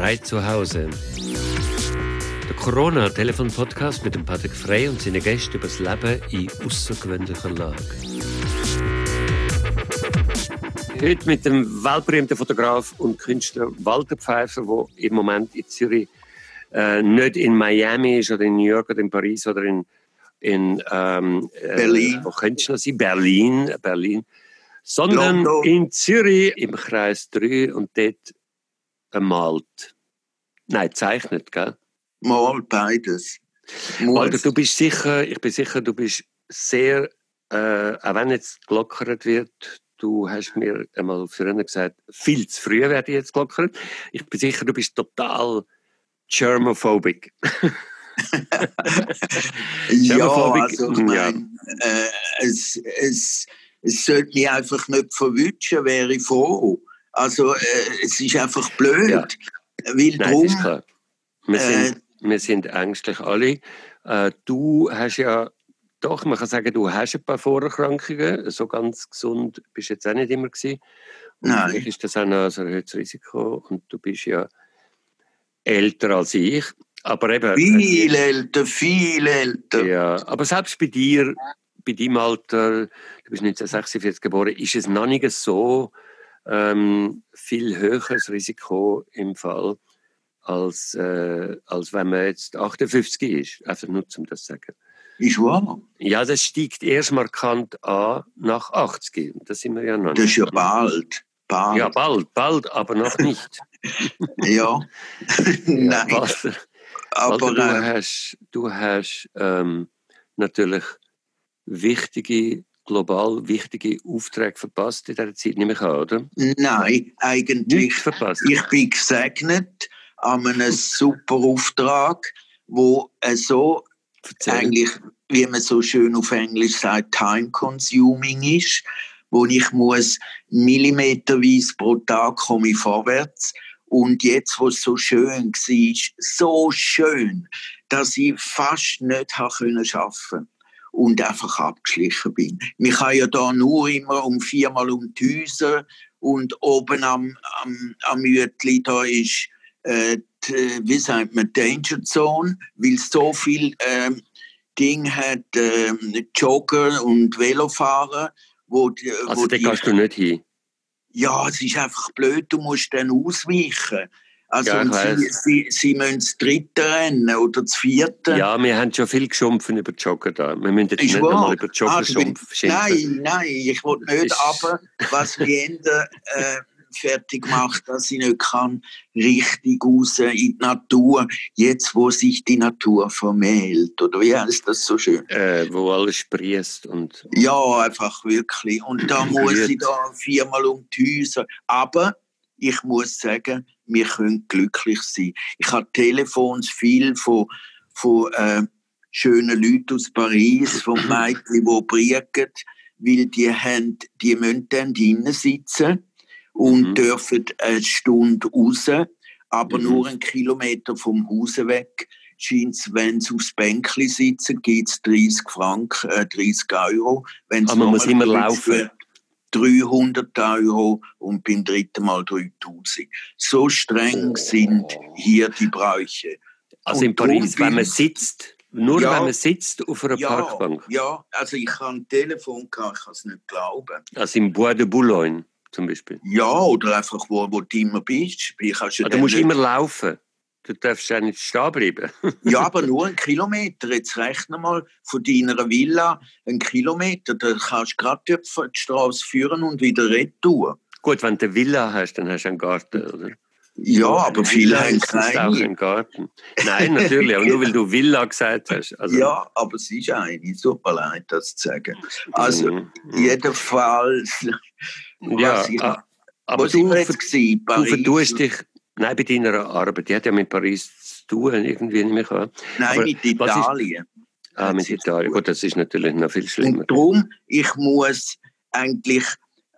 Frei zu Hause. Der Corona-Telefon-Podcast mit dem Patrick Frey und seinen Gästen über das Leben in außergewöhnlicher Lage. Heute mit dem weltberühmten Fotograf und Künstler Walter Pfeiffer, der im Moment in Zürich äh, nicht in Miami ist oder in New York oder in Paris oder in, in ähm, äh, Berlin. Wo könntest du noch sein? Berlin, Berlin. Sondern London. in Zürich im Kreis 3 und dort malt. Nein, zeichnet, gell? Mal beides. Walter, du bist sicher, ich bin sicher, du bist sehr, äh, auch wenn jetzt gelockert wird, du hast mir einmal früher gesagt, viel zu früh werde ich jetzt gelockert. Ich bin sicher, du bist total germophobic. ja, also ich meine, äh, es, es, es sollte mich einfach nicht verwünschen, wäre ich froh. Also äh, es ist einfach blöd. Ja. Weil Nein, drum, ist klar. Wir, äh, sind, wir sind ängstlich alle. Äh, du hast ja doch, man kann sagen, du hast ein paar Vorerkrankungen. So ganz gesund bist du jetzt auch nicht immer gewesen. Und Nein. Vielleicht ist das auch noch ein erhöhtes Risiko. Und du bist ja älter als ich. Aber eben, viel älter, viel älter. Ja, aber selbst bei dir, bei deinem Alter, du bist 1946 geboren, ist es noch nicht so ähm, viel höheres Risiko im Fall, als, äh, als wenn man jetzt 58 ist. Einfach nur, um das zu sagen. Ist wahr? Ja, das steigt erst markant an nach 80. Das sind wir ja noch nicht. Das ist ja bald. bald. Ja, bald, bald, aber noch nicht. ja. Nein. Ja, Walter, aber Walter, du äh, hast, du hast ähm, natürlich wichtige global wichtige Aufträge verpasst in dieser Zeit, nehme ich an, oder? Nein, eigentlich. Nicht verpasst. Ich bin gesegnet an einem super Auftrag, wo so Erzähl. eigentlich, wie man so schön auf Englisch sagt, time-consuming ist, wo ich muss millimeterweise pro Tag komme ich vorwärts und jetzt, wo es so schön war, so schön, dass ich fast nicht arbeiten konnte und einfach abgeschlichen bin. Ich kann ja da nur immer um viermal um die Häuser und oben am, am, am Mütli, da ist, äh, die, wie sagt man, Danger Zone, weil es so viel ähm, Ding hat, äh, Jogger und Velofahrer, wo, die, also da kannst du nicht hin? Ja, es ist einfach blöd, du musst dann ausweichen. Also ja, sie, sie, sie müssen das dritte rennen oder das vierte. Ja, wir haben schon viel geschumpfen über Jogger da. Wir müssen jetzt ist nicht nochmal über Jogger ah, schimpfen. Nein, nein, ich will nicht, aber was wir Ende äh, fertig macht, dass ich nicht kann, richtig raus in die Natur, jetzt wo sich die Natur vermählt. Oder wie heißt das so schön? Äh, wo alles sprießt und... Ja, einfach wirklich. Und da muss ich da viermal um die Häuser. Aber ich muss sagen, wir können glücklich sein. Ich habe Telefons viel von, von äh, schönen Leuten aus Paris, von Mädchen, die briegen, weil die, haben, die müssen dann drinnen sitzen und mhm. dürfen eine Stunde raus, aber mhm. nur einen Kilometer vom Haus weg. Scheint wenn sie aufs Bänkli sitzen, gibt es 30 Franken, äh, 30 Euro. Wenn's aber man muss immer laufen. Wird, 300 Euro und beim dritten Mal 3000. So streng sind hier die Bräuche. Also in Paris, wenn man sitzt, nur ja, wenn man sitzt auf einer ja, Parkbank? Ja, also ich habe ein Telefon, gehabt, ich kann es nicht glauben. Also im Bois de Boulogne zum Beispiel? Ja, oder einfach wo, wo du immer bist. Ich ja du musst immer laufen. Du darfst ja nicht stehen bleiben. ja, aber nur einen Kilometer. Jetzt rechne mal von deiner Villa einen Kilometer. Da kannst du gerade die Straße führen und wieder retour. Gut, wenn du eine Villa hast, dann hast du einen Garten, oder? Ja, aber viele haben keine. auch einen Garten. Nein, natürlich, aber nur weil du Villa gesagt hast. Also. Ja, aber es ist eine. Super leid, das zu sagen. Also, mhm. jedenfalls. Ja, ich, aber du, du, du verdust dich Nein, bei deiner Arbeit. Die hat ja mit Paris zu tun, irgendwie nicht mehr. Nein, Aber mit Italien. Ist, ah, mit Italien. Gut, das ist natürlich noch viel schlimmer. Und darum, ich muss eigentlich,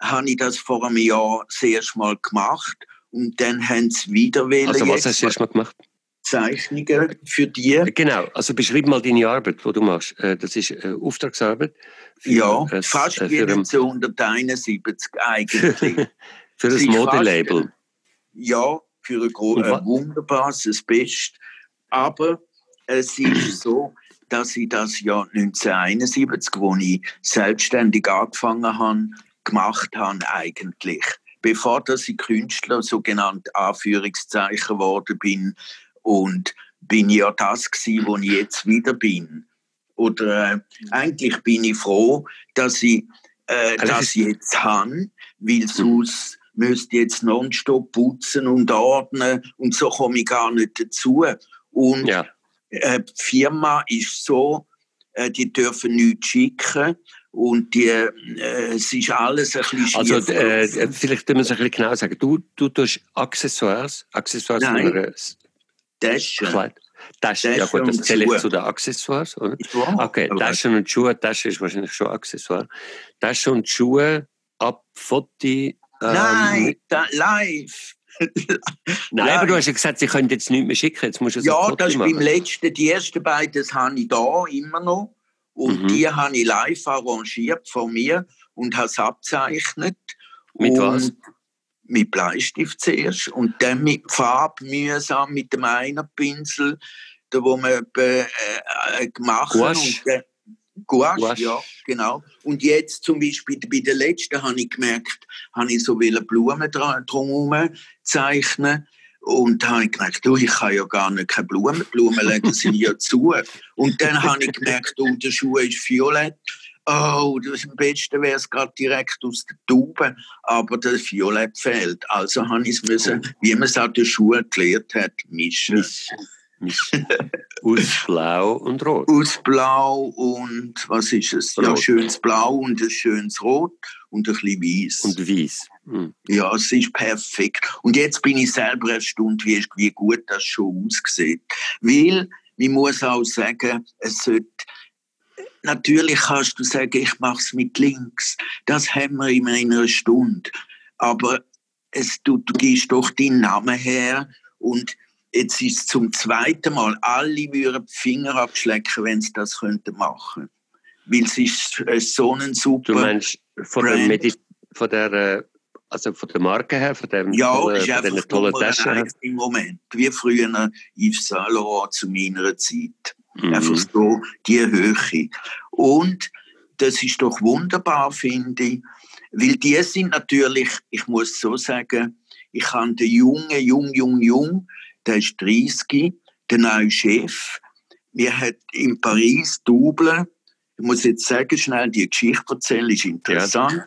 habe ich das vor einem Jahr das erste Mal gemacht und dann haben sie wieder wählen. Also was hast du erst mal gemacht? Zeichnungen für dich. Genau, also beschreib mal deine Arbeit, die du machst. Äh, das ist äh, Auftragsarbeit. ja, ein, fast wie 1971 eigentlich. für ein Modelabel. Ja, für ein, ein wunderbares, das Beste. Aber es ist so, dass ich das Jahr 1971, wo ich selbstständig angefangen habe, gemacht habe eigentlich. Bevor dass ich Künstler, sogenannt Anführungszeichen geworden bin und bin ich ja das gewesen, wo ich jetzt wieder bin. Oder äh, eigentlich bin ich froh, dass ich äh, das jetzt habe, weil sonst müsste jetzt nonstop putzen und ordnen und so komme ich gar nicht dazu. Und ja. äh, die Firma ist so, äh, die dürfen nichts schicken und die, äh, es ist alles ein bisschen Also äh, vielleicht müssen wir es ein bisschen genau sagen. Du, du tust Accessoires, Accessoires Nein, Taschen. Kleid. Taschen, ja gut, das zähle ich zu den Accessoires, oder? Ja, okay, Taschen und Schuhe, Taschen ist wahrscheinlich schon Accessoire. Taschen und Schuhe ab Ähm, Nein, da, live. Nein, aber du hast ja gesagt, sie können jetzt nichts mehr schicken. Jetzt musst du ja, das ist beim letzten. Die ersten beiden habe ich da immer noch. Und mhm. die habe ich live arrangiert von mir und habe es abzeichnet. Mit und was? Mit Bleistift zuerst und dann mit Farbe mühsam mit dem Einerpinsel, da wo man äh, äh, gemacht hat. Gouache, Gouache, ja, genau. Und jetzt zum Beispiel bei der letzten habe ich gemerkt, habe ich so viele Blumen drumherum zeichnen und da habe ich gemerkt, du, ich kann ja gar nicht keine Blumen, Blumen legen sind ja zu. Und dann habe ich gemerkt, oh, der Schuh ist violett. Oh, das am besten wäre es gerade direkt aus der Tube, aber das Violett fehlt. Also habe ich es müssen, wie man es an den Schuhen gelernt hat, mischen. Aus Blau und Rot. Aus Blau und was ist es? Rot. Ja, schönes Blau und ein schönes Rot und ein bisschen Weiß. Und Weiß. Mhm. Ja, es ist perfekt. Und jetzt bin ich selber erstaunt, wie, wie gut das schon aussieht. Weil, ich muss auch sagen, es sollte Natürlich kannst du sagen, ich mache es mit links. Das haben wir in einer Stunde. Aber es, du, du gehst doch deinen Namen her und Jetzt ist es zum zweiten Mal, alle würden die Finger abschlecken, wenn sie das könnten machen Weil es ist so ein super. Du meinst von Brand. der, Medi von der, äh, also von der Marke her, von dem ja, tollen, ist von einfach tollen Taschen im Moment. Wie früher Yves Saint Laurent zu meiner Zeit. Mhm. Einfach so die Höhe. Und das ist doch wunderbar, finde ich. Weil die sind natürlich, ich muss so sagen, ich habe den Jungen, Jung, Jung, Jung, der ist 30, der neue Chef. Wir haben in Paris Double, ich muss jetzt sagen, schnell die Geschichte erzählen, ist interessant. Ja.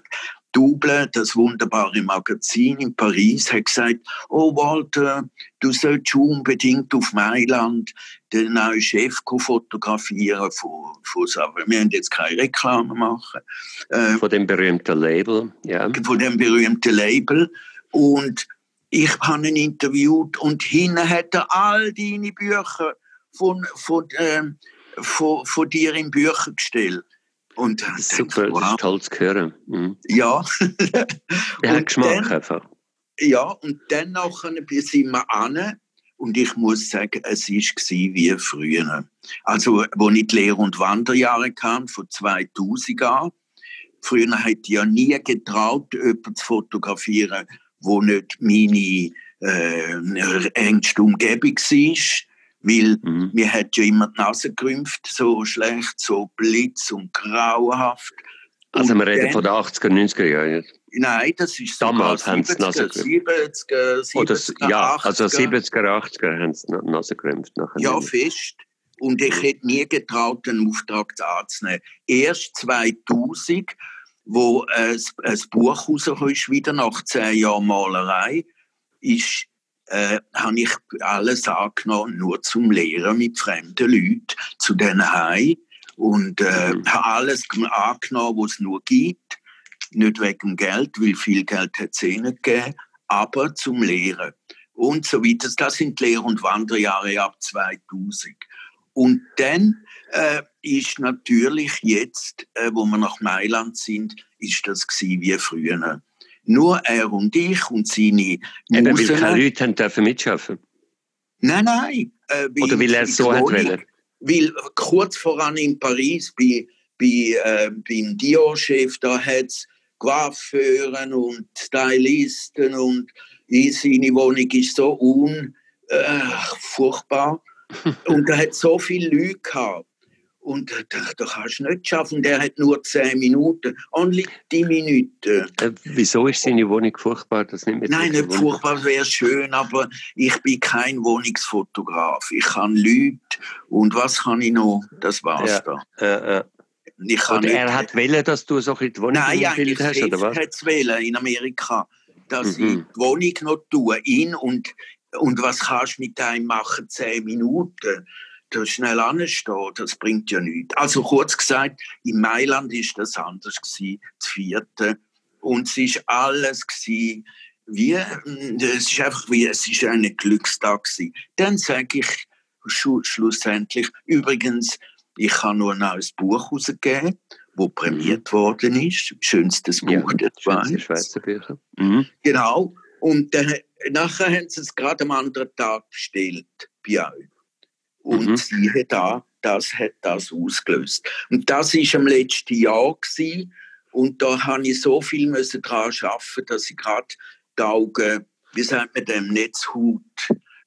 Double, das wunderbare Magazin in Paris, hat gesagt, oh Walter, du sollst unbedingt auf Mailand den neuen Chef fotografieren von, von wir haben jetzt keine Reklame machen. Äh, von dem berühmten Label, ja. Von dem berühmten Label. Und ich habe ihn interviewt und hinten hat er all deine Bücher von, von, äh, von, von dir in Bücher gestellt. Und das ist super, wow. das ist toll zu hören. Mhm. Ja. Er hat Geschmack dann, einfach. Ja, und dann nachher sind wir an und ich muss sagen, es war wie früher. Also, als ich die Lehr- und Wanderjahre kam, von 2000 an, früher hätte ich ja nie getraut, jemanden zu fotografieren, wo nicht meine äh, engste Umgebung war. Weil mhm. mir hat ja immer die Nase gerümpft, so schlecht, so blitz und grauenhaft. Also und wir reden dann, von den 80er, 90er Jahren. Nein, das ist Damals haben sie Nase gerümpft. 70er, 70er, ja, 80er. also 70er, 80er haben sie Nase gerümpft. Ja, fest. Und ich hätte nie getraut, einen Auftrag anzunehmen. Erst 2000 wo ein, ein Buch rausgekommen ist, wieder nach zehn Jahren Malerei, ist, äh, habe ich alles angenommen, nur zum Lehren mit fremden Leuten, zu denen heim. Und äh, mhm. habe alles angenommen, was es nur gibt. Nicht wegen Geld, weil viel Geld hat es eh nicht gegeben, aber zum Lehren. Und so weiter. Das sind Lehr- und Wanderjahre ab 2000. Und dann äh, ist natürlich jetzt, äh, wo wir nach Mailand sind, ist das wie früher. Nur er und ich und seine Eben, weil keine Leute haben dürfen mitschaffen Nein, nein. Äh, Oder weil er es so hat wollen? Weil kurz voran in Paris bei, bei, äh, beim Dior-Chef, da hat es Coiffeuren und Stylisten und seine Wohnung ist so un, äh, furchtbar. Und er hat so viele Leute gehabt. Und da, da kannst du nicht schaffen. Der hat nur zehn Minuten. Only die Minuten. Äh, wieso ist seine Wohnung furchtbar? Das nimmt Nein, nicht Wunder. furchtbar wäre schön, aber ich bin kein Wohnungsfotograf. Ich kann Leute und was kann ich noch? Das war's ja. da. Äh, äh. Er hat wählen, dass du so ein die Wohnung Nein, ja, ich hast, oder was? hat es wählen in Amerika, dass mhm. ich die Wohnung noch tue, ihn und, und was kannst du mit einem machen? Zehn Minuten da schnell anstehen, das bringt ja nichts. Also kurz gesagt, in Mailand ist das anders gewesen, das vierte. Und es ist alles gewesen, wie, es ist einfach wie, es ist ein Glückstag gewesen. Dann sage ich schlussendlich, übrigens, ich habe nur ein neues Buch herausgegeben, das prämiert mhm. worden ist. Schönstes Buch ja, der Schweiz. Schweizer Bücher. Mhm. Genau. Und dann, nachher haben sie es gerade am anderen Tag bestellt bei euch. Und mhm. siehe da, das hat das ausgelöst. Und das war im letzten Jahr gewesen, und da habe ich so viel müssen daran arbeiten, dass ich gerade die Augen, wie sagt man dem, Netzhaut,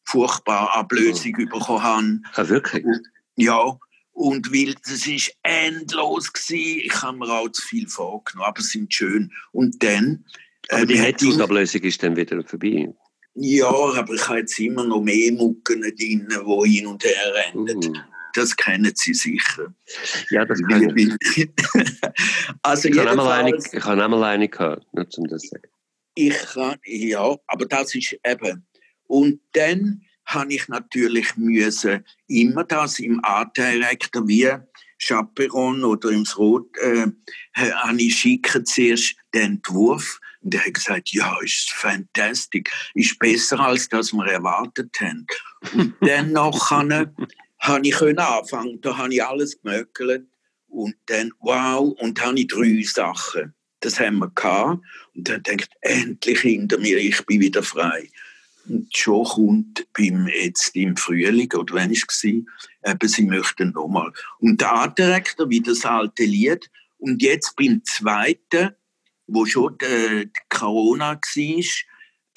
furchtbar Ablösung oh. bekommen habe. Ah, wirklich? Und, ja, und weil das ist endlos gewesen, ich habe mir auch zu viel vorgenommen, aber es sind schön. Und dann... Aber die äh, Netzhautablösung ist dann wieder vorbei? Ja, aber ich habe jetzt immer noch mehr Mucken drin, die hin und her rennen. Uh. Das kennen Sie sicher. Ja, das kann ich. also ich, habe eine, ich habe einmal eine gehabt, nur zum das sagen. Ich kann, ja, aber das ist eben. Und dann habe ich natürlich müssen, immer das im Art Director wie Chaperon oder im Rot, äh, habe ich schicken zuerst den Entwurf und er hat gesagt, ja, ist fantastisch, ist besser als das wir erwartet haben. Und dann noch habe ich anfangen, da habe ich alles gemöckelt und dann, wow, und dann habe ich drei Sachen. Das haben wir gehabt. Und dann denkt endlich hinter mir, ich bin wieder frei. Und schon kommt beim, jetzt im Frühling, oder wenn es war, eben, sie möchten nochmal. Und der Art Director, wie das alte Lied, und jetzt beim zweiten, wo schon die, die Corona war,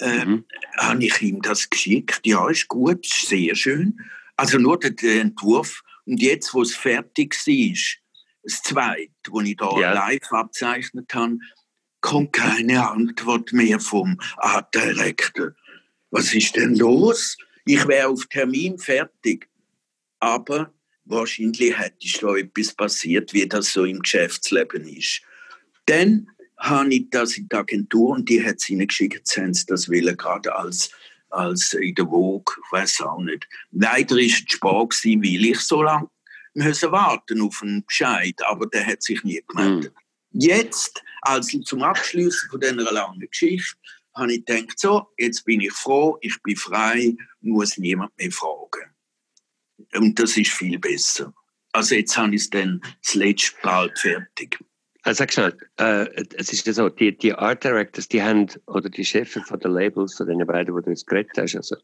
äh, mhm. habe ich ihm das geschickt. Ja, ist gut, ist sehr schön. Also nur der, Entwurf. Und jetzt, wo es fertig war, das zweite, das ich da ja. live abzeichnet habe, kommt keine Antwort mehr vom Art Director. Was ist denn los? Ich wäre auf Termin fertig. Aber wahrscheinlich hätte da etwas passiert, wie das so im Geschäftsleben ist. Dann habe ich das in die Agentur und die hat es ihnen geschickt, sie das wollen, gerade als, als in der Vogue, ich weiß auch nicht. Leider war es spät gewesen, weil ich so lange müssen warten auf einen Bescheid, aber der hat sich nie gemeldet. Mhm. Jetzt, also zum Abschluss von dieser langen Geschichte, habe ich gedacht, so, jetzt bin ich froh, ich bin frei, muss niemand mehr fragen. Und das ist viel besser. Also jetzt habe ich es dann das letzte bald fertig. Also sag schnell, äh, es ist ja so, die, die Art Directors, die haben, oder die Chefs von den Labels, von den beiden, die du jetzt geredet hast, also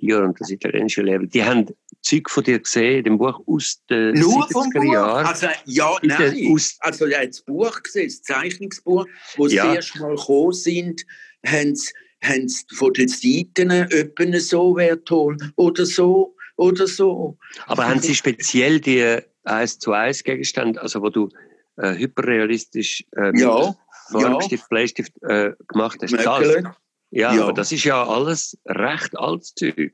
Dior und das italienische Label, die haben Zeug von dir gesehen, in dem Buch aus den Nur 70er Jahren. Also, ja, nein. Aus also, ja, das Buch gesehen, das Zeichnungsbuch, wo sie ja. erst mal gekommen sind, haben sie, haben sie von den Seiten öppen so wertvoll oder so oder so. Aber haben sie speziell die 1 zu 1 Gegenstände, also wo du äh, hyperrealistisch äh, ja, Farbstift, ja. Bleistift äh, gemacht hast. Das, ja, ja, aber das ist ja alles recht altes Zeug.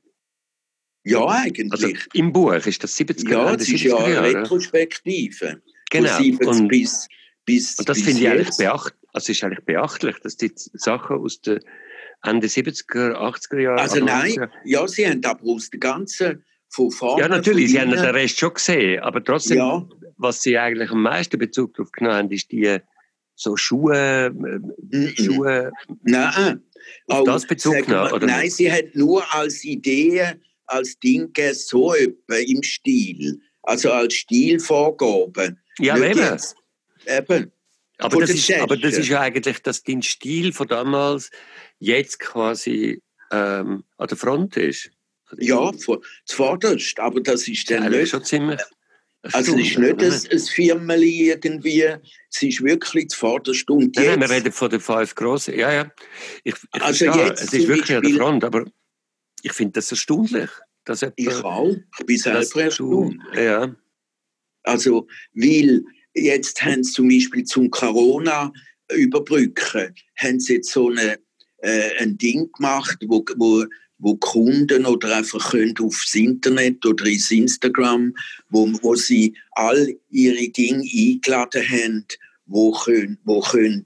Ja, eigentlich. Also Im Buch ist das 70er Jahre. Ja, das ist ja eine Retrospektive. Genau. Und, bis, bis, und das finde ich eigentlich beachtlich. Also ist eigentlich beachtlich, dass die Sachen aus den Ende 70er, 80er Jahre. Also nein, ja, sie haben aber aus der ganzen von vorne. Ja, natürlich, sie haben den Rest schon gesehen, aber trotzdem, ja. was sie eigentlich am meisten Bezug darauf genommen haben, ist die so Schuhe, mm Schuhe. Nein, auf das Bezug genommen, oder Nein, sie hat nur als Idee, als Dinge so im Stil, also als Stilvorgabe. Ja, eben. eben. Aber das, ist, aber das ist ja eigentlich, dass dein Stil von damals jetzt quasi ähm, an der Front ist. Ja, zuvorderst, aber das ist dann nicht... schon ziemlich... Also es ist nicht ein, ein Firmeli irgendwie, es ist wirklich die Vorderstunde. Nein, nein, wir reden von den fünf Grossen. Ja, ja. Ich, ich also jetzt es ist wirklich an der Front, aber ich finde das erstaunlich. Dass ich auch, ich bin selber erstaunt. Ja. Also, weil jetzt haben sie zum Beispiel zum Corona überbrücken, haben sie jetzt so eine, äh, ein Ding gemacht, wo, wo wo Kunden oder einfach können aufs Internet oder ins Instagram, wo, wo sie all ihre Dinge eingeladen haben, wo können, wo können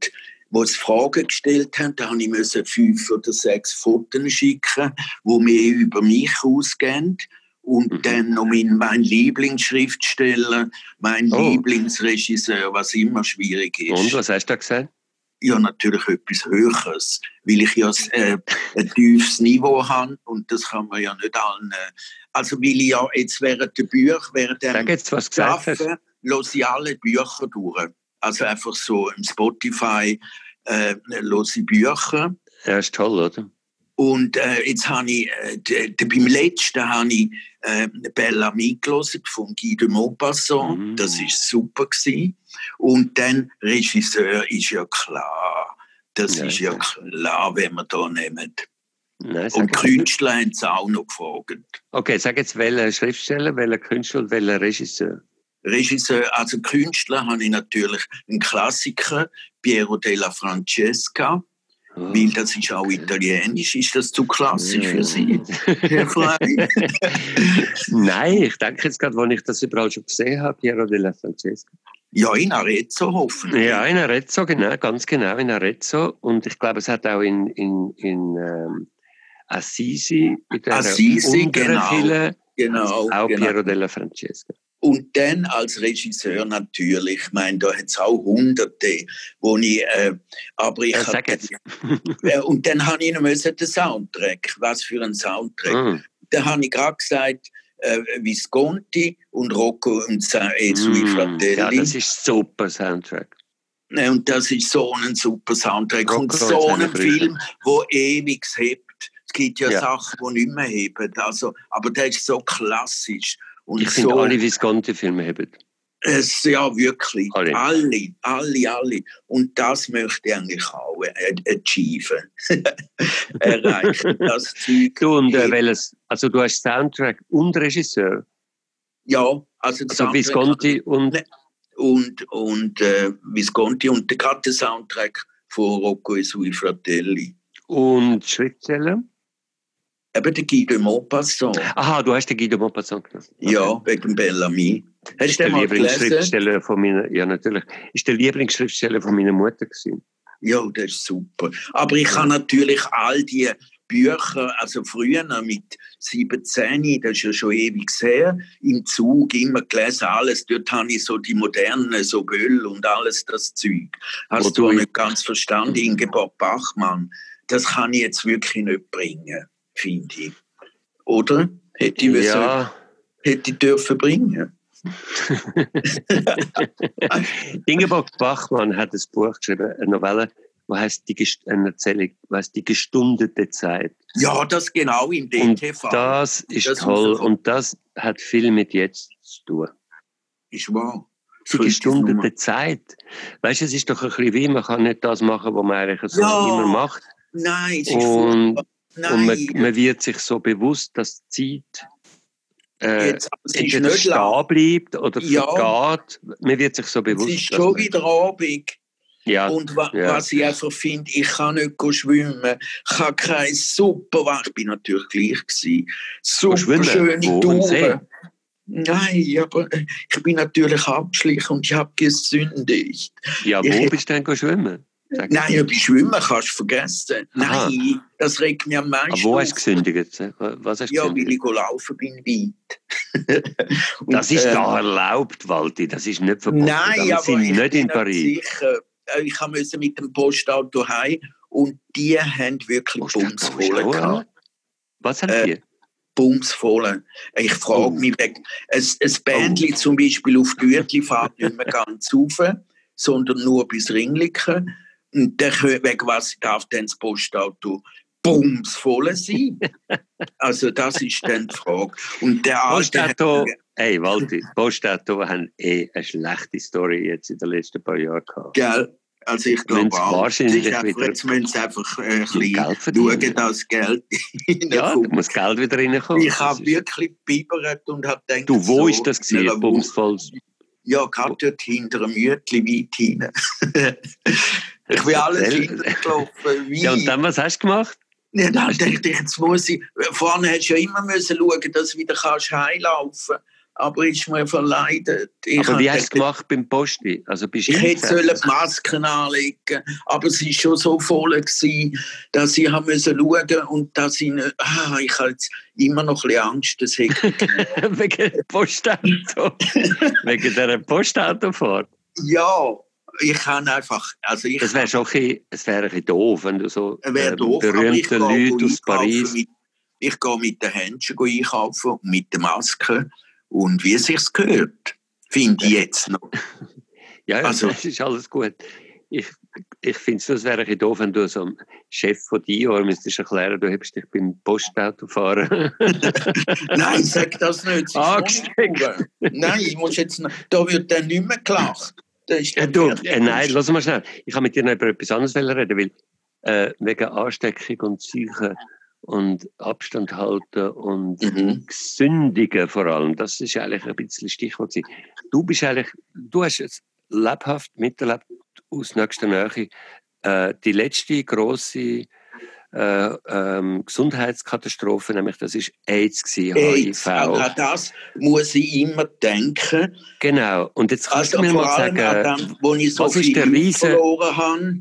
wo sie Fragen gestellt haben, da habe ich fünf oder sechs Fotos schicken, wo mir über mich ausgehen. Und mhm. dann noch mein, mein Lieblingsschriftsteller, mein oh. Lieblingsregisseur, was immer schwierig ist. Und was hast du da gesagt? Ja natürlich etwas Höheres, weil ich ja äh, ein tiefes Niveau habe und das kann man ja nicht allen. Äh, also weil ich ja jetzt während der Bücher, während dem Arbeiten, höre ich alle Bücher durch. Also einfach so im Spotify äh, ich Bücher. Ja, ist toll, oder? Und äh, jetzt habe ich, äh, beim letzten habe ich äh, Bella gelesen von Guy de Maupassant. Mm. Das war super. Gewesen. Und dann Regisseur ist ja klar. Das ja, ist ja, klar, wenn wir da nehmen. Nein, und Künstler haben es auch noch gefragt. Okay, sag jetzt, welcher Schriftsteller, welcher Künstler und welcher Regisseur? Regisseur, also Künstler habe ich natürlich einen Klassiker, Piero della Francesca. Weil das ist auch italienisch. Ist das zu klassisch für Sie, Frey? Nein, ich denke jetzt gerade, als ich das überall schon gesehen habe, Piero della Francesca. Ja, in Arezzo hoffentlich. Ja, in Arezzo, genau, ganz genau in Arezzo. Und ich glaube, es hat auch in, in, in ähm, Assisi, in der Assisi, genau, genau, auch genau. Piero della Francesca. Und dann als Regisseur natürlich, ich meine, da hat es auch Hunderte, wo ich, äh, aber ich ja, äh, und dann habe ich noch den Soundtrack, was für ein Soundtrack. Mm. Da habe ich gerade gesagt, äh, Visconti und Rocco und e sui mm. Fratelli. Ja, das ist super Soundtrack. Und das ist so ein super Soundtrack. Rocco und so ein Film, wo ewig hebt. Es gibt ja, ja, Sachen, die nicht mehr heben. Also, aber der ist so klassisch. Und ich finde, so, alle Visconti-Filme haben. Es, ja, wirklich. Alle. alle, alle, alle. Und das möchte ich eigentlich auch achieven. Erreichen, das Zeug. Du, und äh, welches, also du hast Soundtrack und Regisseur? Ja, also, also Visconti und... Ne, und, und äh, Visconti und der Soundtrack von Rocco e sui Fratelli. Und Schriftsteller? Eben der Guy de Maupassant. Aha, du hast den Guy de Maupassant gelesen. Okay. Ja, wegen Bellamy. Hast du den mal Lieblingsschriftsteller von meiner, ja natürlich, ist der Lieblingsschriftsteller von meiner Mutter gewesen. Ja, das ist super. Aber ich habe natürlich all die Bücher, also früher mit 17, das ist ja schon ewig her, im Zug immer gelesen, alles. Dort habe ich so die modernen, so Göll und alles das Zeug. Hast Wo du nicht ganz verstanden, Ingeborg Bachmann? Das kann ich jetzt wirklich nicht bringen finde ich. Oder? Hätte ich, ja. hätte ich dürfen bringen. Ingeborg Bachmann hat ein Buch geschrieben, eine Novelle, die heißt die, eine Erzählung, heißt die gestundete Zeit. Ja, das genau im DTV. Und das ist das toll und das hat viel mit jetzt zu tun. Ist wahr. Die gestundete Zeit. Weißt du, es ist doch ein bisschen wie, man kann nicht das machen, was man eigentlich so ja. immer macht. Nein, es ist und Nein. Und man, man, wird sich so bewusst, dass die Zeit äh, entweder stehen bleibt oder ja. vergeht. Man wird sich so bewusst. Es ist schon wieder Abend. Ja. Und wa ja. was ich einfach finde, ich kann nicht schwimmen, ich habe keine super, ich bin natürlich gleich gewesen, super schöne Touren. Nein, aber äh, ich bin natürlich abschlich und ich habe gesündigt. Ja, wo ich, bist du denn schwimmen? Sag Nein, ob ich schwimmen kannst du vergessen. Aha. Nein, das regt mich am meisten. Aber wo hast du gesündigt? Was hast ja, weil ich laufen bin weit. das ist ähm, da erlaubt, Walti. Das ist nicht verboten. Nein, Wir aber sind ich nicht in Paris. Sicher. Äh, ich musste mit dem Postauto heim und die haben wirklich bumsvoll gehabt. Was haben äh, die? bumsvoll. Ich frage oh. mich, ein, ein Bändchen oh. zum Beispiel auf Gürtel fährt nicht mehr ganz rauf, sondern nur bis Ringliken. Und dann, wegen was darf dann das Postauto bums voll sein? also das ist dann die Frage. Und der Postauto, Hey, Walti, Postauto haben eh eine schlechte Story jetzt in den letzten paar Jahren gehabt. Gell? Also ich glaube auch, wahrscheinlich einfach, wieder jetzt müssen sie einfach äh, ein bisschen schauen, dass Geld Ja, da muss Geld wieder reinkommen. Ich habe ist- wirklich bibert und habe gedacht, Du, wo so, ist das gewesen? Bumsvolles. Ja, gerade dort hinter einem Mütli weit hinein. ich bin alles hintergelaufen. Wie? Ja, und dann, was hast du gemacht? Ja, dann dachte ich, jetzt muss ich. Vorne hättest du ja immer müssen schauen, dass du wieder kannst heimlaufen Aber ist mir verleidet. Ich Aber wie hast du gedacht, gemacht beim Posti? Also bist Ich hätte sollen die Masken anlegen aber es war schon so voll, gewesen, dass ich haben müssen schauen und dass ich nicht, ah, ich habe jetzt immer noch ein bisschen Angst, dass ich Wegen dem Postauto. Wegen dieser Postautofahrt. ja, ich kann einfach, also ich Es wäre schon ein bisschen, es wäre ein bisschen doof, wenn du so ähm, doof, berühmte Leute aus Paris. Mit, ich gehe mit den Händchen einkaufen und mit der Maske und wie es sich gehört, finde ich jetzt noch. Ja, ja Also- das ist alles gut. Ich, ich finde es, wäre ein bisschen doof, wenn du so einem Chef von Dior müsstest erklären, du hättest dich beim Postauto fahren. Nein, sag das nicht. Angesteckt. gut. Nein, ich muss jetzt noch, da wird dann nicht mehr gelacht. Ist dann du, äh, nein, lass mal schnell. Ich kann mit dir noch über etwas anderes reden, weil äh, wegen Ansteckung und Psyche und Abstand halten und Mhm. Sündigen vor allem, das ist eigentlich ein bisschen Stichwort. Du bist eigentlich, du hast es lebhaft miterlebt aus nächster Nähe äh, die letzte große äh, ähm, Gesundheitskatastrophe, nämlich das ist AIDS gewesen, AIDS, HIV. an das muss ich immer denken. Genau. Und jetzt kannst Also du mir mal sagen, dem, wo ich so viel Riese- verloren habe,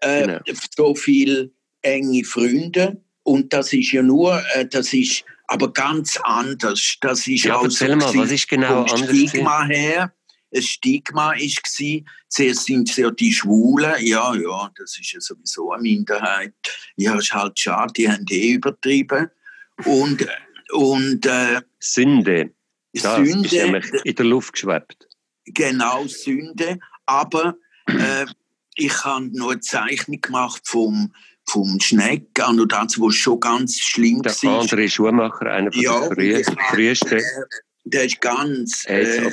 äh, Genau. so viele enge Freunde. Und das ist ja nur, äh, das ist aber ganz anders. Das ist ja, auch erzähl so mal, was ist genau vom anders? Stigma her. Ein Stigma war, zuerst sind es ja die Schwulen, ja, ja, das ist ja sowieso eine Minderheit. Ja, ist halt schade, die haben eh übertrieben. Und, und äh, Sünde. Das ist Sünde, nämlich in der Luft geschwebt. genau Sünde, aber äh, ich habe noch eine Zeichnung gemacht vom, vom Schneck an und das, wo schon ganz schlimm Der war. andere Schuhmacher, einer von Ja, der frühe, ich hab- frühesten Der ist ganz. Äh.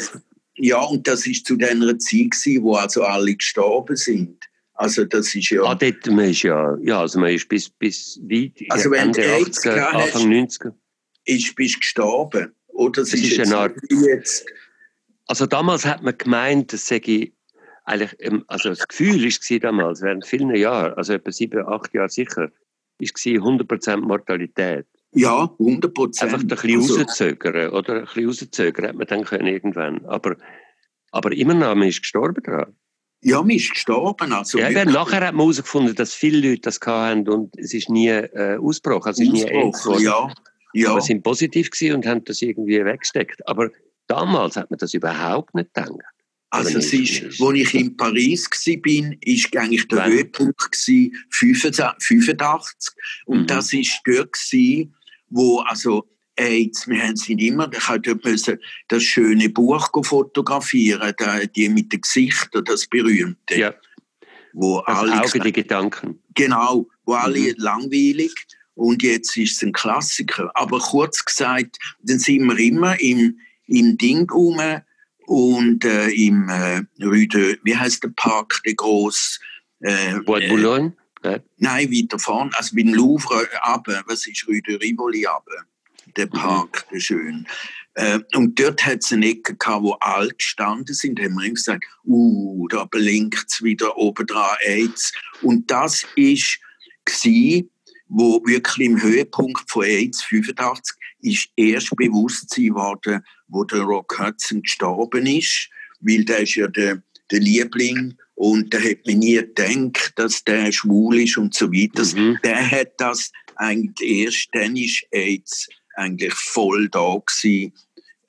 Ja, und das ist zu dieser Zeit, gewesen, wo also alle gestorben sind. Also, das ist ja. Ah, dort, man ist ja, ja, also man ist bis, bis weit Also wenn Ende du AIDS 80er, gehabt hast- Anfang 90er. ist, bist gestorben. Oder das Das ist jetzt eine Art- jetzt. Also damals hat man gemeint, das sei eigentlich, ähm, also das Gefühl war damals, während vielen Jahren, also etwa sieben, acht Jahre sicher, ist 100% Mortalität. Ja, 100 Prozent. Einfach ein bisschen also, rauszögern, oder? Ein bisschen rauszögern hat man dann können irgendwann. Aber, aber immer noch, man ist gestorben dran. Ja, man ist gestorben. Also Ja, wirklich. nachher hat man herausgefunden, dass viele Leute das hatten und es ist nie äh, Ausbruch, also es ist nie Ausbruch, ja. Ja, Aber sind positiv gewesen und haben das irgendwie weggesteckt. Aber damals hat man das überhaupt nicht gedacht. also es nicht- ist, als ich in Paris war, ist eigentlich der? Höhepunkt gewesen, 85. 85. Und Mhm. das ist dort gewesen, wo, also, AIDS, wir haben es nicht immer, ich habe dort müssen das schöne Buch fotografieren, da- die mit den Gesichtern, das berühmte, Ja, wo das alle Auge, die Gedanken. Genau, wo alle Mhm. langweilig und jetzt ist es ein Klassiker. Aber kurz gesagt, dann sind wir immer im, im Ding rum und äh, im äh, Rue de, wie heißt der Park, der groß? Äh, Bois de Boulogne? Ja. nein, weiter vorne, also beim Louvre runter, was ist Rue de Rivoli runter? Der Mhm. Park, der schön. Äh, und dort hat es eine Ecke gehabt, wo alle gestanden sind, haben wir gesagt, uh, da blinkt es wieder oben dran AIDS. Und das ist gsi, wo wirklich im Höhepunkt von AIDS 85 ist erst Bewusstsein worden, wo der Rock Hudson gestorben ist, weil der ist ja der, der Liebling und da hat man nie gedacht, dass der schwul ist und so weiter. Mhm. Der hat das eigentlich erst, dann ist AIDS eigentlich voll da gewesen,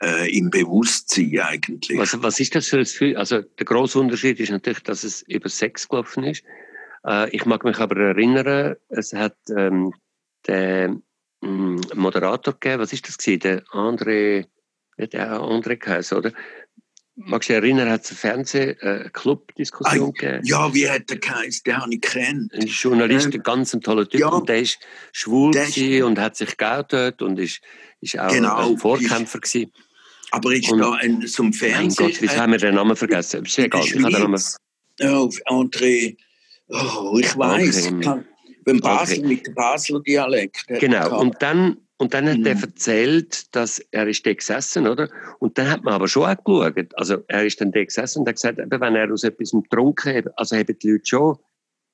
äh, im Bewusstsein eigentlich. Was, was ist das für ein Gefühl? Also der grosse Unterschied ist natürlich, dass es über Sex gelaufen ist. Äh, ich mag mich aber erinnern, es hat ähm, den ähm, Moderator gegeben, was ist das gewesen? Der André, der André geheißen, oder? Magst du dich erinnern, hat es eine Fernseh-Club-Diskussion gegeben? Ja, wie hat der geheißen? Den habe ich kennt. Ein Journalist, ein ganz toller Typ, ja. und der ist schwul Der ist- und hat sich geoutet und ist, ist auch Genau. ein Vorkämpfer gewesen. Aber ist und, da ein, zum Fernsehen... Mein Gott, wieso äh, haben wir den Namen vergessen? Ist egal, ich habe den Namen... Oh, André... Oh, ich weiß. Okay. Beim Basel, okay. mit dem Basler Dialekt. Genau, und dann, und dann hat mhm. er erzählt, dass er ist da gesessen, oder? Und dann hat man aber schon auch geschaut. Also er ist dann da gesessen und hat gesagt, wenn er aus etwas getrunken hat, also haben die Leute schon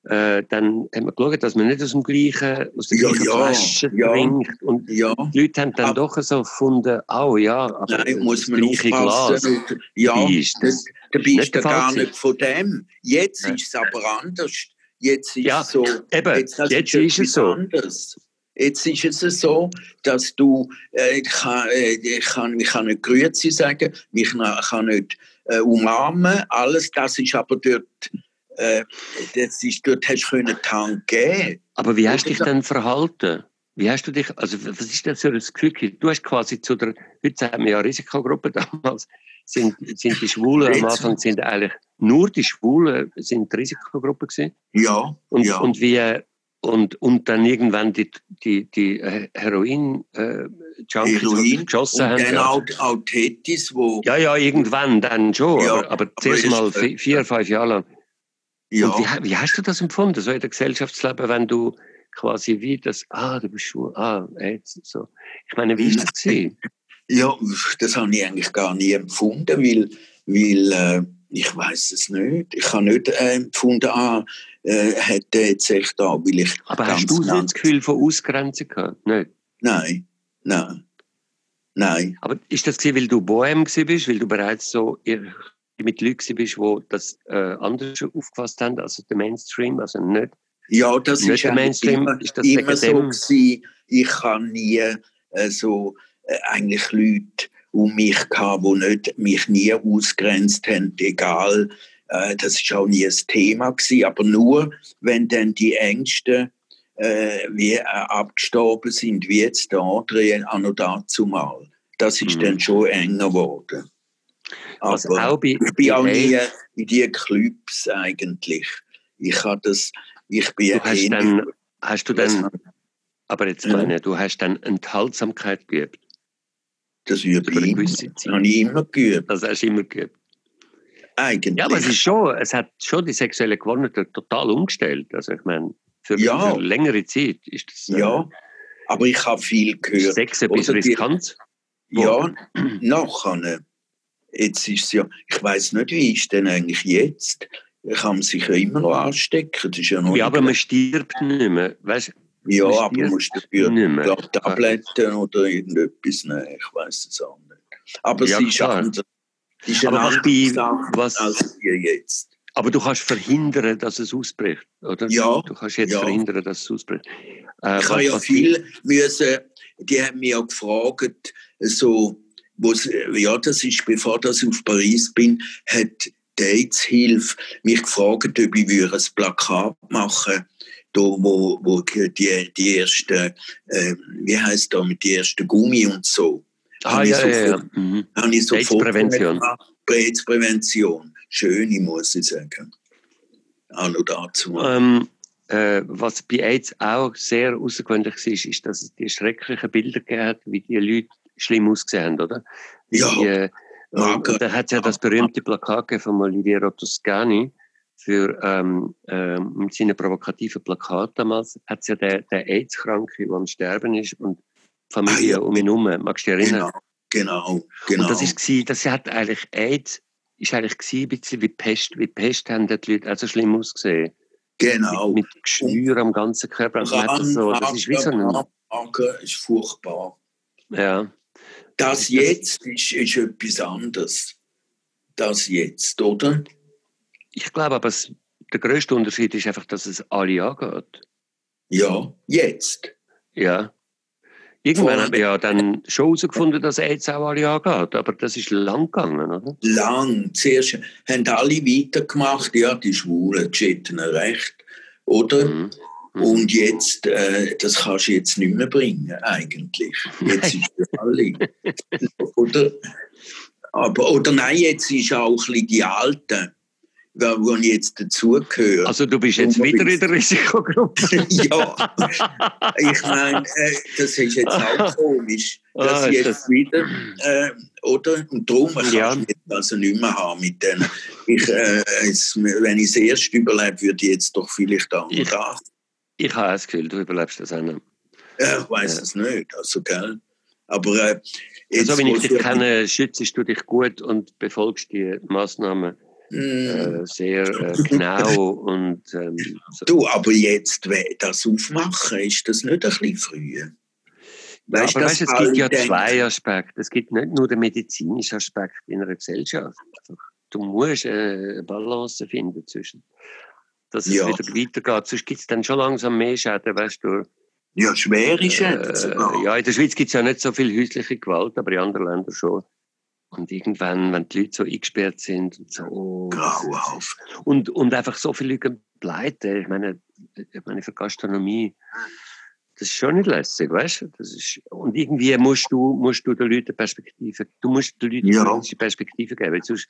äh, dann haben wir geschaut, dass man nicht aus dem gleichen, aus der ja, gleichen ja, Flasche ja, trinkt. Und ja. die Leute haben dann aber, doch so gefunden, oh ja, aber nein, muss das man gleiche Glas. Ja, ist das, da bist du gar nicht von dem. Jetzt ja. ist es aber anders. Jetzt ist ja, es so. Eben, jetzt, jetzt ist es so. Anders. Jetzt ist es so, dass du, äh, ich, kann, äh, ich, kann, ich kann nicht Grüezi sagen, ich kann nicht äh, umarmen, alles das ist aber dort äh, das ist, dort hast du können Tank geben. Aber wie hast du dich denn verhalten? Wie hast du dich, also was ist denn so das Gefühl? Du hast quasi zu der, heute haben wir ja Risikogruppe damals, sind, sind die Schwulen am Anfang sind eigentlich nur die Schwulen sind die Risikogruppe gewesen. Ja. Und, ja. und wie, und, und dann irgendwann die, die, die Heroin, äh, Junkies, Heroin geschossen und haben. Dann auch, Tetis, wo. Ja, ja, irgendwann dann schon, ja, aber, aber zuerst mal vier, fünf Jahre lang. Ja. Und wie, wie, hast du das empfunden, so in der Gesellschaftsleben, wenn du quasi wie das, ah, du bist schwul, ah, jetzt, so. Ich meine, wie ist das? Ja, das habe ich eigentlich gar nie empfunden, weil, weil äh, ich weiß es nicht. Ich habe nicht äh, empfunden, ah, äh, hätte jetzt echt da, weil ich. Aber hast du das Gefühl von Ausgrenzung gehabt? Nicht? Nein, nein. Nein. Aber ist das gewesen, weil du Bohem bist, weil du bereits so mit Leuten bist, die das äh, anders aufgefasst haben, also der Mainstream, also nicht. Ja, das nicht ist der Mainstream, immer, ist das immer so gewesen. Ich habe nie äh, so äh, eigentlich Leute um mich gehabt, die nicht, mich nie ausgrenzt haben, egal. Äh, das ist auch nie ein Thema gewesen, aber nur, wenn dann die Ängste äh, wie äh, abgestorben sind, wie jetzt der Adrian auch noch dazu mal. Das ist mhm. dann schon enger geworden. Also auch bei, ich bin auch nie in diese Clubs eigentlich. Ich habe das, ich bin du hast, dann, hast du dann, aber jetzt meine, ja. du hast dann Enthaltsamkeit geübt. Das übe ich immer. Das habe ich immer geübt. Das hast du immer geübt. Eigentlich. Ja, aber es ist schon, es hat schon die sexuelle Gewohnheit total umgestellt. Also ich meine, für, ja. für längere Zeit ist das. Äh, ja, aber ich habe viel gehört. Sex ein bisschen riskant. Ja, nachher Jetzt ist ja, ich weiß nicht, wie ist denn eigentlich jetzt? Kann man sich ja immer noch anstecken. Das ist ja, noch ja aber man stirbt nicht mehr. Weißt, ja, man aber man muss dafür Tabletten oder irgendetwas nehmen. Ich weiß es auch nicht. Aber ja, es ist klar. anders. Ist aber was, bei, was als jetzt. Aber du kannst verhindern, dass es ausbricht, oder? Ja. Du kannst jetzt ja. verhindern, dass es ausbricht. Äh, ich habe ja viel müssen, die haben mich ja gefragt, so, ja, das ist, bevor ich auf Paris bin, hat die AIDS-Hilfe mich gefragt, ob ich ein Plakat machen da wo, wo die, die ersten, äh, wie heißt da, mit die ersten Gummi und so. Ah, ja, sofort, ja, ja. Mhm. Habe ich AIDS-Prävention. AIDS-Prävention. Schöne, muss ich sagen. Auch noch dazu. Ähm, äh, was bei AIDS auch sehr außergewöhnlich war, ist, dass es die schrecklichen Bilder hat, wie die Leute schlimm ausgesehen, oder? Ja. Die, äh, und, und da hat es ja das berühmte Plakat von Oliviero Toscani für ähm, äh, mit seinen provokativen Plakat damals hat es ja der, der AIDS-Kranke, der am Sterben ist und Familie ah, ja. um ihn herum. Magst du dich erinnern? Genau, genau. genau. Und das ist war, das hat eigentlich AIDS ist eigentlich gewesen, ein bisschen wie Pest. Wie Pest haben die Leute also schlimm ausgesehen. Genau. Mit, mit Geschwür am ganzen Körper. Also das, so, das ist wie so ein... Ist furchtbar. Ja. Das jetzt ist, ist etwas anderes. Das jetzt, oder? Ich glaube aber, es, der größte Unterschied ist einfach, dass es alle angeht. Ja, jetzt. Ja. Irgendwann haben wir ja dann schon herausgefunden, dass AIDS auch alle angeht, aber das ist lang gegangen, oder? Lang. Zuerst haben alle weitergemacht, ja, die Schwulen, die hätten recht, oder? Mhm. Mhm. Und jetzt, äh, das kannst du jetzt nicht mehr bringen, eigentlich. Jetzt ist für alle. oder? Aber, oder nein, jetzt ist auch ein bisschen die Alten. Wo ich jetzt dazugehöre. Also du bist jetzt wieder in der Risikogruppe? ja, ich meine, äh, das ist jetzt auch komisch, dass ah, ich jetzt das... wieder, äh, oder? Und darum kann ja. ich jetzt also nicht mehr haben mit denen. Ich, äh, es, wenn ich es erst überlebe, würde ich jetzt doch vielleicht auch ich, da. Ich habe das Gefühl, du überlebst das auch nicht. Ja, ich weiß es nicht, also, gell? Aber äh, jetzt, also, wenn ich dich kenne, schützt du dich gut und befolgst die Massnahmen Mm. Sehr äh, genau und ähm, so. Du, aber jetzt das aufmachen, ist das nicht ein bisschen früh? Weißt, aber weißt, es gibt ja zwei Aspekte. Es gibt nicht nur den medizinischen Aspekt in einer Gesellschaft. Du musst äh, eine Balance finden zwischen, dass es ja. wieder weitergeht. Sonst gibt es dann schon langsam mehr Schäden, weißt du. Ja, schwere Schäden. Äh, ja, in der Schweiz gibt es ja nicht so viel häusliche Gewalt, aber in anderen Ländern schon. Und irgendwann, wenn die Leute so eingesperrt sind und so. Oh, Grauhaft. Und, und einfach so viele Leute pleite. Ich meine, ich meine, für Gastronomie, das ist schon nicht lässig, weißt du? Das ist, und irgendwie musst du, musst du den Leuten Perspektive, du musst den Leuten ja. Perspektive geben. Sonst,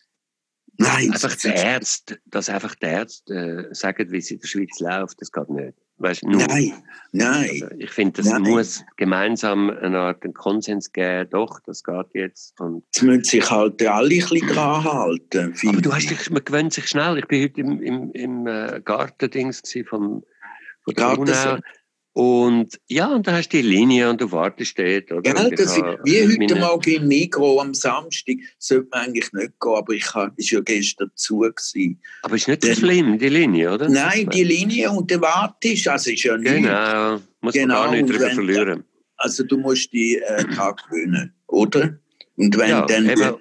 Nein, einfach der Ärzte, dass einfach die Ärzte äh, sagen, wie es in der Schweiz läuft, das geht nicht. Weißt, nur, nein, nein. Also ich finde, es muss gemeinsam eine Art einen Konsens geben, doch, das geht jetzt. Und Jetzt müssen sich halt alle ein bisschen dran halten. Aber du hast dich, man gewöhnt sich schnell. Ich bin heute im, im, im äh, Gartendings vom, von der Garten, und ja, und da hast du die Linie und du wartest dort. Oder? Ja, das ist, wie heute meine... Morgen im Migro am Samstag, sollte man eigentlich nicht gehen, aber ich war ja gestern zu. Gewesen. Aber ist nicht so schlimm, die Linie, oder? Nein, die Linie und der Wartisch, also ist ja nicht. Genau, muss genau, man gar nicht drüber verlieren. Also du musst die äh, Tag gewöhnen, oder? Und wenn ja, dann... Eben,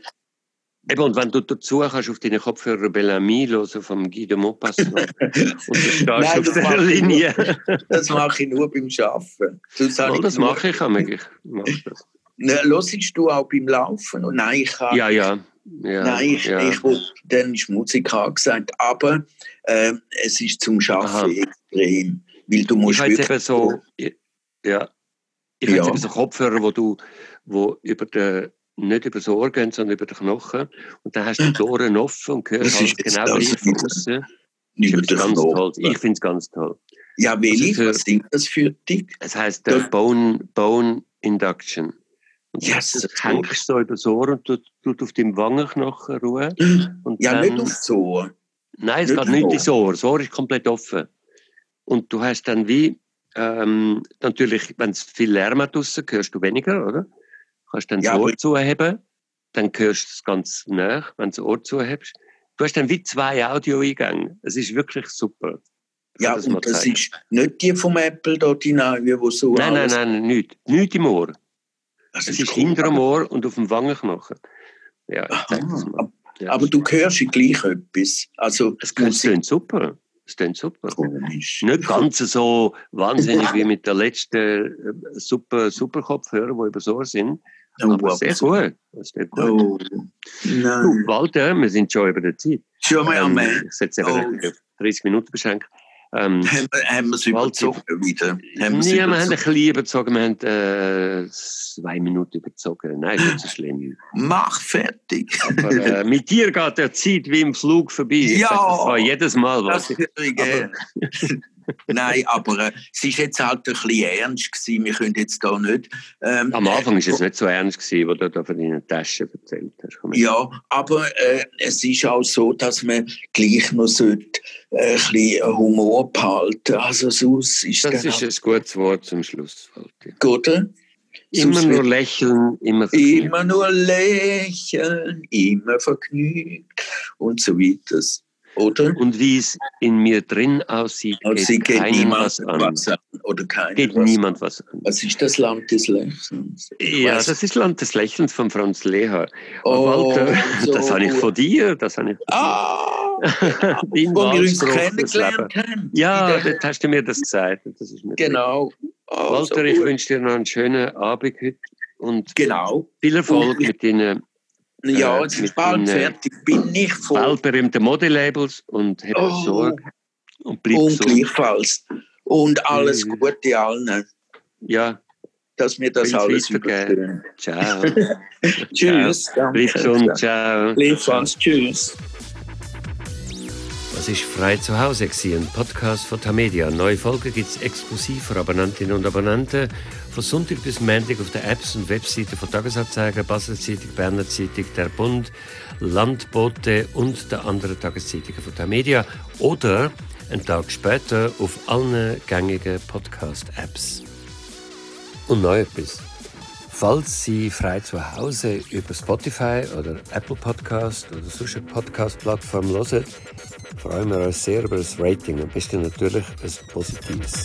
Eben, und wenn du dazu kannst auf deinen Kopfhörer Bellamy hören vom Guido Maupassant und du stehst Nein, auf der Linie. Nur, das mache ich nur beim Arbeiten. Oh, das mache ich, ich mach das. Ne, hörst du auch beim Laufen? Und nein, ich habe... Ja, ja. ja nein, ich, ja. ich dann ist Musik angesagt, aber äh, es ist zum Arbeiten extrem, weil du musst ich wirklich... Eben so, ja, ich ja. habe so Kopfhörer, wo du wo über den nicht über das Ohr gehen, sondern über den Knochen. Und dann hast du die Ohren offen und hörst halt genau von außen. Ich finde es ganz toll. Ich finde es ganz toll. Ja, welche? Also was sind das für dich? Es heisst äh, Bone, Bone Induction. Und yes, das hängst so über das Ohr und tut, tut auf deinem Wangenknochen ruhen. Und ja, dann, nicht aufs Ohr. Nein, es nicht geht nicht ins Ohr. Das Ohr ist komplett offen. Und du hast dann wie, ähm, natürlich, wenn es viel Lärm hat draussen, hörst du weniger, oder? Kannst dann ja, das Ohr zuheben, dann hörst du es ganz nach, wenn du das Ohr zuhebst. Du hast dann wie zwei Audioeingänge. Es ist wirklich super. Ja, das und das zeigen. ist nicht die vom Apple dort hinein, wo so Nein, nein, nein, nicht. Nicht im Ohr. Das es ist, cool. hinter dem Ohr und auf dem Wangenknochen. Ja, ich zeig das mal. Ja, aber du hörst gleich etwas. Also, es klingt super. Es klingt super. Komisch. Nicht ganz so wahnsinnig wie mit der letzten äh, super, super Kopfhörer, die über so sind. Oh, aber sehr gut. Sehr gut. Oh, du, Walter, wir sind schon über der Zeit. Schon mal am ähm, Ich setze eben oh. 30 Minuten beschränkt. Ähm, haben, wir, haben wir es überzogen wieder? Haben nee, wir haben ein bisschen überzogen. Wir haben äh, zwei Minuten überzogen. Nein, nicht so schlimm. Mach fertig. Aber äh, mit dir geht der Zeit wie im Flug vorbei. Ja. Das war jedes Mal was. Das ich. Nein, aber äh, es war jetzt halt ein bisschen ernst gewesen. Wir können jetzt da nicht. Ähm, Am Anfang war es nicht so ernst gewesen, wo du da von deinen Taschen erzählt hast. Ja, aber äh, es ist auch so, dass man gleich noch sollte, äh, ein bisschen Humor behalten. Also sonst ist das ist ein gutes Wort zum Schluss. Gut, Immer nur lächeln, immer vergnügt. Immer nur lächeln, immer vergnügt und so weiter oder? Und wie es in mir drin aussieht, geht, geht keinem was an. was an. Oder geht was niemand was an. Was ist das Land des Lächelns? Ich ja, das ist Land des Lächelns von Franz Leher. Oh, Walter, so. das habe ich von dir. Das habe ich von ah, dir. Wo wir uns kennengelernt haben. Ja, das hast du mir das gesagt. Das genau. Oh, Walter, so ich wünsche dir noch einen schönen Abend heute. Und genau. viel Erfolg mit deinen ja, jetzt ist bald fertig. Bin ich voll. Weltberühmte Modelabels und habe oh, Sorge. Und bleib und gleichfalls. Und alles mhm. Gute allen. Ja. Dass wir das alles überstehen. Ciao. Tschüss. Bleib gesund. Ciao. Gleichfalls. Tschüss. Das ist «Frei zu Hause», ein Podcast von Tamedia. Neue Folgen gibt es exklusiv für Abonnentinnen und Abonnenten. Von Sonntag bis Montag auf den Apps und Webseiten von Tagesanzeiger, Basler Zeitung, Berner Zeitung, Der Bund, Landbote und der anderen Tageszeitungen von Tamedia. Oder einen Tag später auf allen gängigen Podcast-Apps. Und noch etwas. Falls Sie frei zu Hause über Spotify oder Apple Podcast oder eine Podcast-Plattform hören, freuen wir uns sehr über das Rating und bist natürlich ein positives.